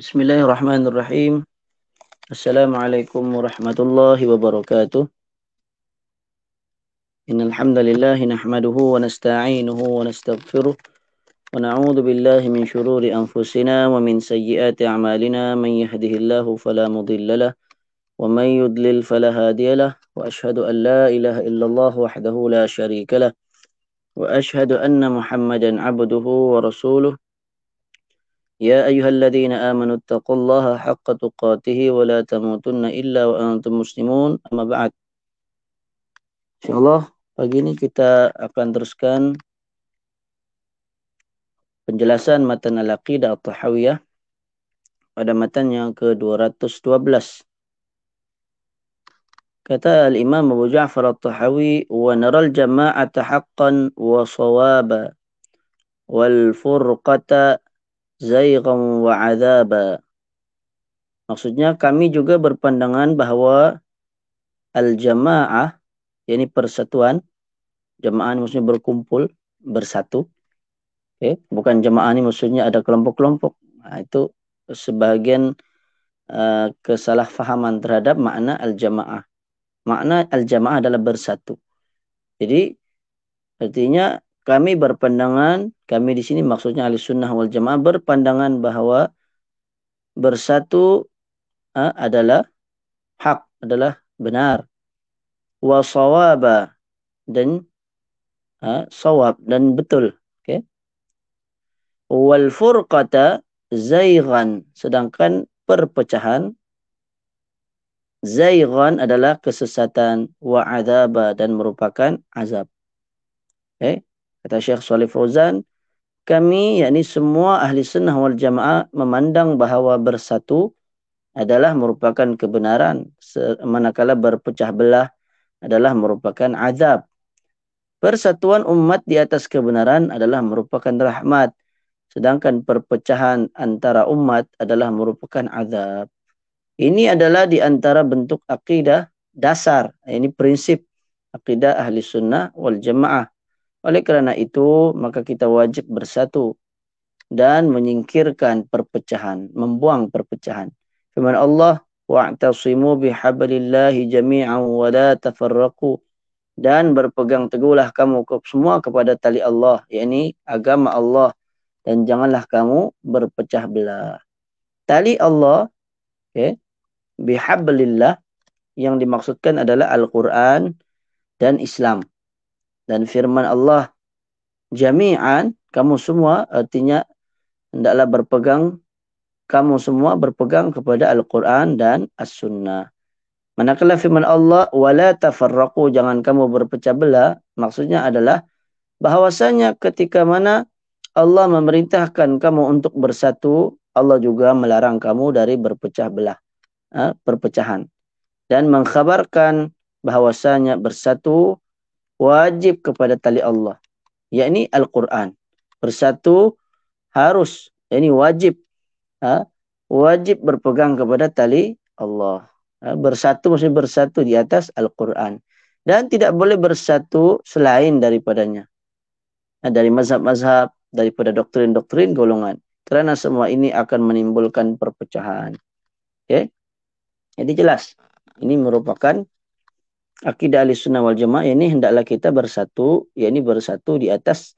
بسم الله الرحمن الرحيم السلام عليكم ورحمة الله وبركاته إن الحمد لله نحمده ونستعينه ونستغفره ونعوذ بالله من شرور أنفسنا ومن سيئات أعمالنا من يهده الله فلا مضل له ومن يضلل فلا هادي له وأشهد أن لا إله إلا الله وحده لا شريك له وأشهد أن محمدا عبده ورسوله يا أيها الذين آمنوا اتقوا الله حق تقاته ولا تموتن إلا وأنتم مسلمون أما بعد إن شاء الله pagi ini kita akan teruskan penjelasan matan al-aqidah at-tahawiyah pada matan yang ke-212 kata al-imam Abu Ja'far at-tahawi wa naral jama'ata haqqan wa zaygan wa azaba. Maksudnya kami juga berpandangan bahawa al-jama'ah, yakni persatuan, jamaah ini maksudnya berkumpul, bersatu. Okay. Bukan jamaah ini maksudnya ada kelompok-kelompok. Nah, itu sebagian uh, kesalahfahaman terhadap makna al-jama'ah. Makna al-jama'ah adalah bersatu. Jadi, artinya kami berpandangan, kami di sini maksudnya ahli sunnah wal jamaah berpandangan bahawa bersatu ha, adalah hak, adalah benar. Wa sawaba dan ha, sawab dan betul. Okay. Wal furqata zaygan, sedangkan perpecahan zaygan adalah kesesatan wa azaba dan merupakan azab. Okay. Kata Syekh Salih Fauzan, kami yakni semua ahli sunnah wal jamaah memandang bahawa bersatu adalah merupakan kebenaran manakala berpecah belah adalah merupakan azab. Persatuan umat di atas kebenaran adalah merupakan rahmat sedangkan perpecahan antara umat adalah merupakan azab. Ini adalah di antara bentuk akidah dasar, ini prinsip akidah ahli sunnah wal jamaah oleh kerana itu, maka kita wajib bersatu dan menyingkirkan perpecahan, membuang perpecahan. Firman Allah, wa'tasimu bihablillahi jami'an wa la tafarraqu dan berpegang teguhlah kamu semua kepada tali Allah, yakni agama Allah dan janganlah kamu berpecah belah. Tali Allah, okay, bihablillah yang dimaksudkan adalah Al-Quran dan Islam dan firman Allah jami'an kamu semua artinya hendaklah berpegang kamu semua berpegang kepada Al-Quran dan As-Sunnah. Manakala firman Allah wala tafarraqu jangan kamu berpecah belah maksudnya adalah bahwasanya ketika mana Allah memerintahkan kamu untuk bersatu Allah juga melarang kamu dari berpecah belah ha, perpecahan dan mengkhabarkan bahwasanya bersatu wajib kepada tali Allah. Yakni Al-Quran. Bersatu harus yakni wajib ha, wajib berpegang kepada tali Allah. Ha, bersatu mesti bersatu di atas Al-Quran. Dan tidak boleh bersatu selain daripadanya. Ha, dari mazhab-mazhab daripada doktrin-doktrin golongan. Kerana semua ini akan menimbulkan perpecahan. Okay? jadi jelas ini merupakan akidah ahli sunnah wal jamaah ini hendaklah kita bersatu yakni bersatu di atas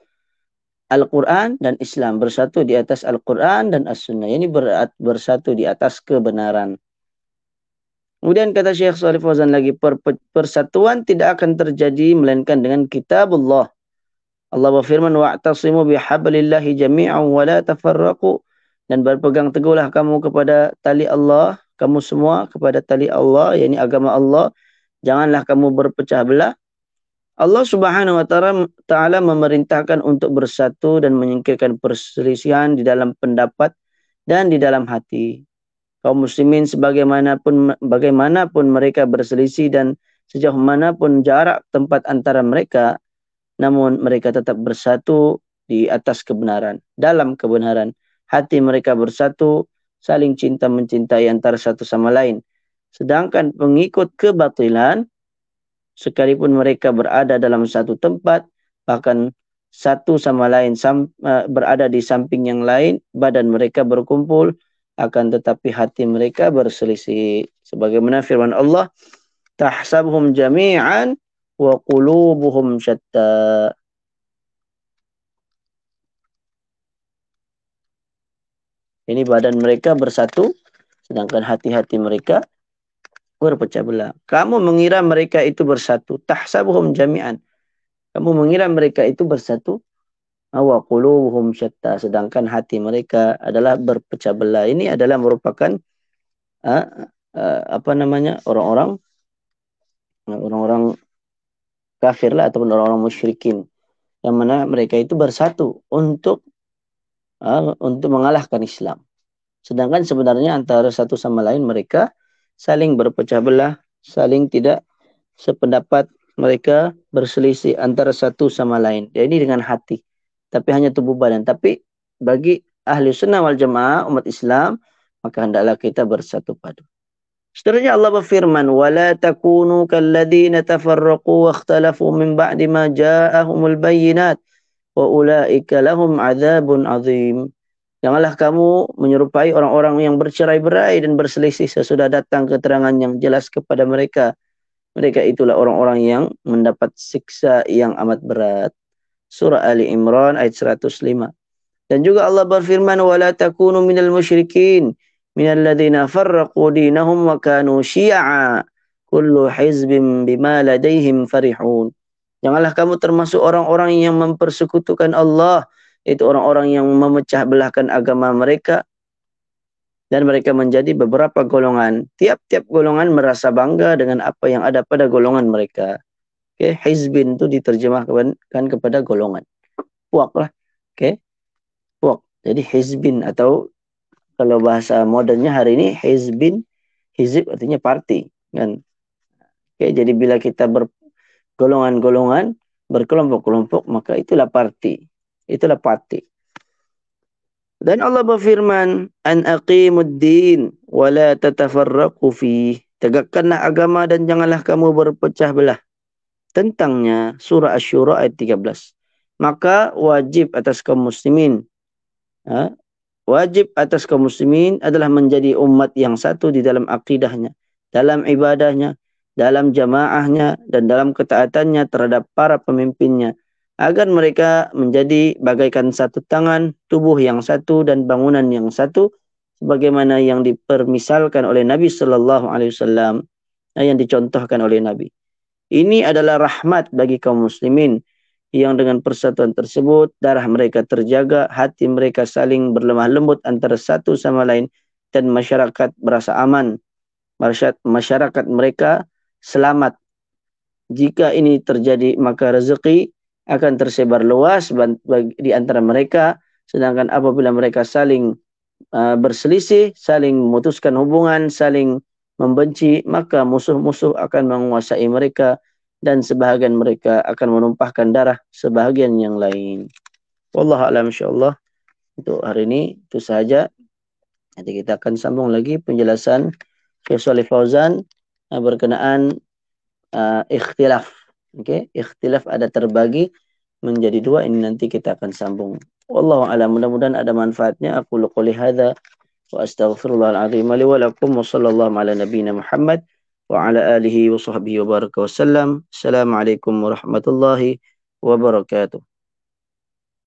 Al-Quran dan Islam bersatu di atas Al-Quran dan As-Sunnah. Ini berat, bersatu di atas kebenaran. Kemudian kata Syekh Salih Fauzan lagi, per, persatuan tidak akan terjadi melainkan dengan kitab Allah. Allah berfirman, wa'tasimu bihablillahi jami'an wa la tafarraku. Dan berpegang teguhlah kamu kepada tali Allah, kamu semua kepada tali Allah, yakni agama Allah janganlah kamu berpecah belah. Allah Subhanahu wa taala memerintahkan untuk bersatu dan menyingkirkan perselisihan di dalam pendapat dan di dalam hati. Kaum muslimin sebagaimanapun bagaimanapun mereka berselisih dan sejauh manapun jarak tempat antara mereka namun mereka tetap bersatu di atas kebenaran dalam kebenaran hati mereka bersatu saling cinta mencintai antara satu sama lain Sedangkan pengikut kebatilan, sekalipun mereka berada dalam satu tempat, bahkan satu sama lain sam, uh, berada di samping yang lain, badan mereka berkumpul, akan tetapi hati mereka berselisih. Sebagaimana firman Allah tahsabuhum jami'an wa qulubuhum syatta. Ini badan mereka bersatu sedangkan hati-hati mereka berpecah belah. Kamu mengira mereka itu bersatu. Tahsabuhum jami'an. Kamu mengira mereka itu bersatu? Wa qulubuhum syatta. Sedangkan hati mereka adalah berpecah belah. Ini adalah merupakan uh, uh, apa namanya orang-orang orang-orang kafir lah ataupun orang-orang musyrikin. Yang mana mereka itu bersatu untuk uh, untuk mengalahkan Islam. Sedangkan sebenarnya antara satu sama lain mereka saling berpecah belah, saling tidak sependapat mereka berselisih antara satu sama lain. Jadi ini dengan hati, tapi hanya tubuh badan. Tapi bagi ahli sunnah wal jamaah umat Islam, maka hendaklah kita bersatu padu. Seterusnya Allah berfirman, "Wala takunu وَلَا tafarraqu wa ikhtalafu min ba'di ma ja'ahumul bayyinat wa وَأُولَٰئِكَ lahum عَذَابٌ 'adzim." Janganlah kamu menyerupai orang-orang yang bercerai-berai dan berselisih sesudah datang keterangan yang jelas kepada mereka. Mereka itulah orang-orang yang mendapat siksa yang amat berat surah Ali Imran ayat 105. Dan juga Allah berfirman wala takunu minal musyrikin minal ladzina farraqu dinahum wa kanu syi'a kullu hizbin bima ladaihim farihun. Janganlah kamu termasuk orang-orang yang mempersekutukan Allah itu orang-orang yang memecah belahkan agama mereka dan mereka menjadi beberapa golongan. Tiap-tiap golongan merasa bangga dengan apa yang ada pada golongan mereka. Okay, hizbin tu diterjemahkan kepada golongan. Puak lah. Okay. Puak. Jadi hizbin atau kalau bahasa modernnya hari ini hizbin, hizib artinya parti. Kan? Okay, jadi bila kita bergolongan-golongan, berkelompok-kelompok, maka itulah parti. Itulah parti. Dan Allah berfirman, An aqimud din, wa la tatafarraqu fi. Tegakkanlah agama dan janganlah kamu berpecah belah tentangnya surah Asy-Syura ayat 13. Maka wajib atas kaum muslimin ha? wajib atas kaum muslimin adalah menjadi umat yang satu di dalam akidahnya, dalam ibadahnya, dalam jamaahnya dan dalam ketaatannya terhadap para pemimpinnya agar mereka menjadi bagaikan satu tangan, tubuh yang satu dan bangunan yang satu sebagaimana yang dipermisalkan oleh Nabi sallallahu alaihi wasallam yang dicontohkan oleh Nabi. Ini adalah rahmat bagi kaum muslimin yang dengan persatuan tersebut darah mereka terjaga, hati mereka saling berlemah lembut antara satu sama lain dan masyarakat berasa aman. Masyarakat mereka selamat. Jika ini terjadi maka rezeki akan tersebar luas di antara mereka sedangkan apabila mereka saling uh, berselisih, saling memutuskan hubungan, saling membenci, maka musuh-musuh akan menguasai mereka dan sebahagian mereka akan menumpahkan darah sebahagian yang lain. Wallahu a'lam insyaallah. Untuk hari ini itu saja. Nanti kita akan sambung lagi penjelasan Syekh Salih Fauzan uh, berkenaan uh, ikhtilaf. Okey, ikhtilaf ada terbagi menjadi dua ini nanti kita akan sambung. Wallahu a'lam mudah-mudahan ada manfaatnya. Aku qouli hadza wa astaghfirullahal azim li wa lakum wa sallallahu ala nabiyyina Muhammad wa ala alihi wa sahbihi wa baraka wasallam. Assalamualaikum warahmatullahi wabarakatuh.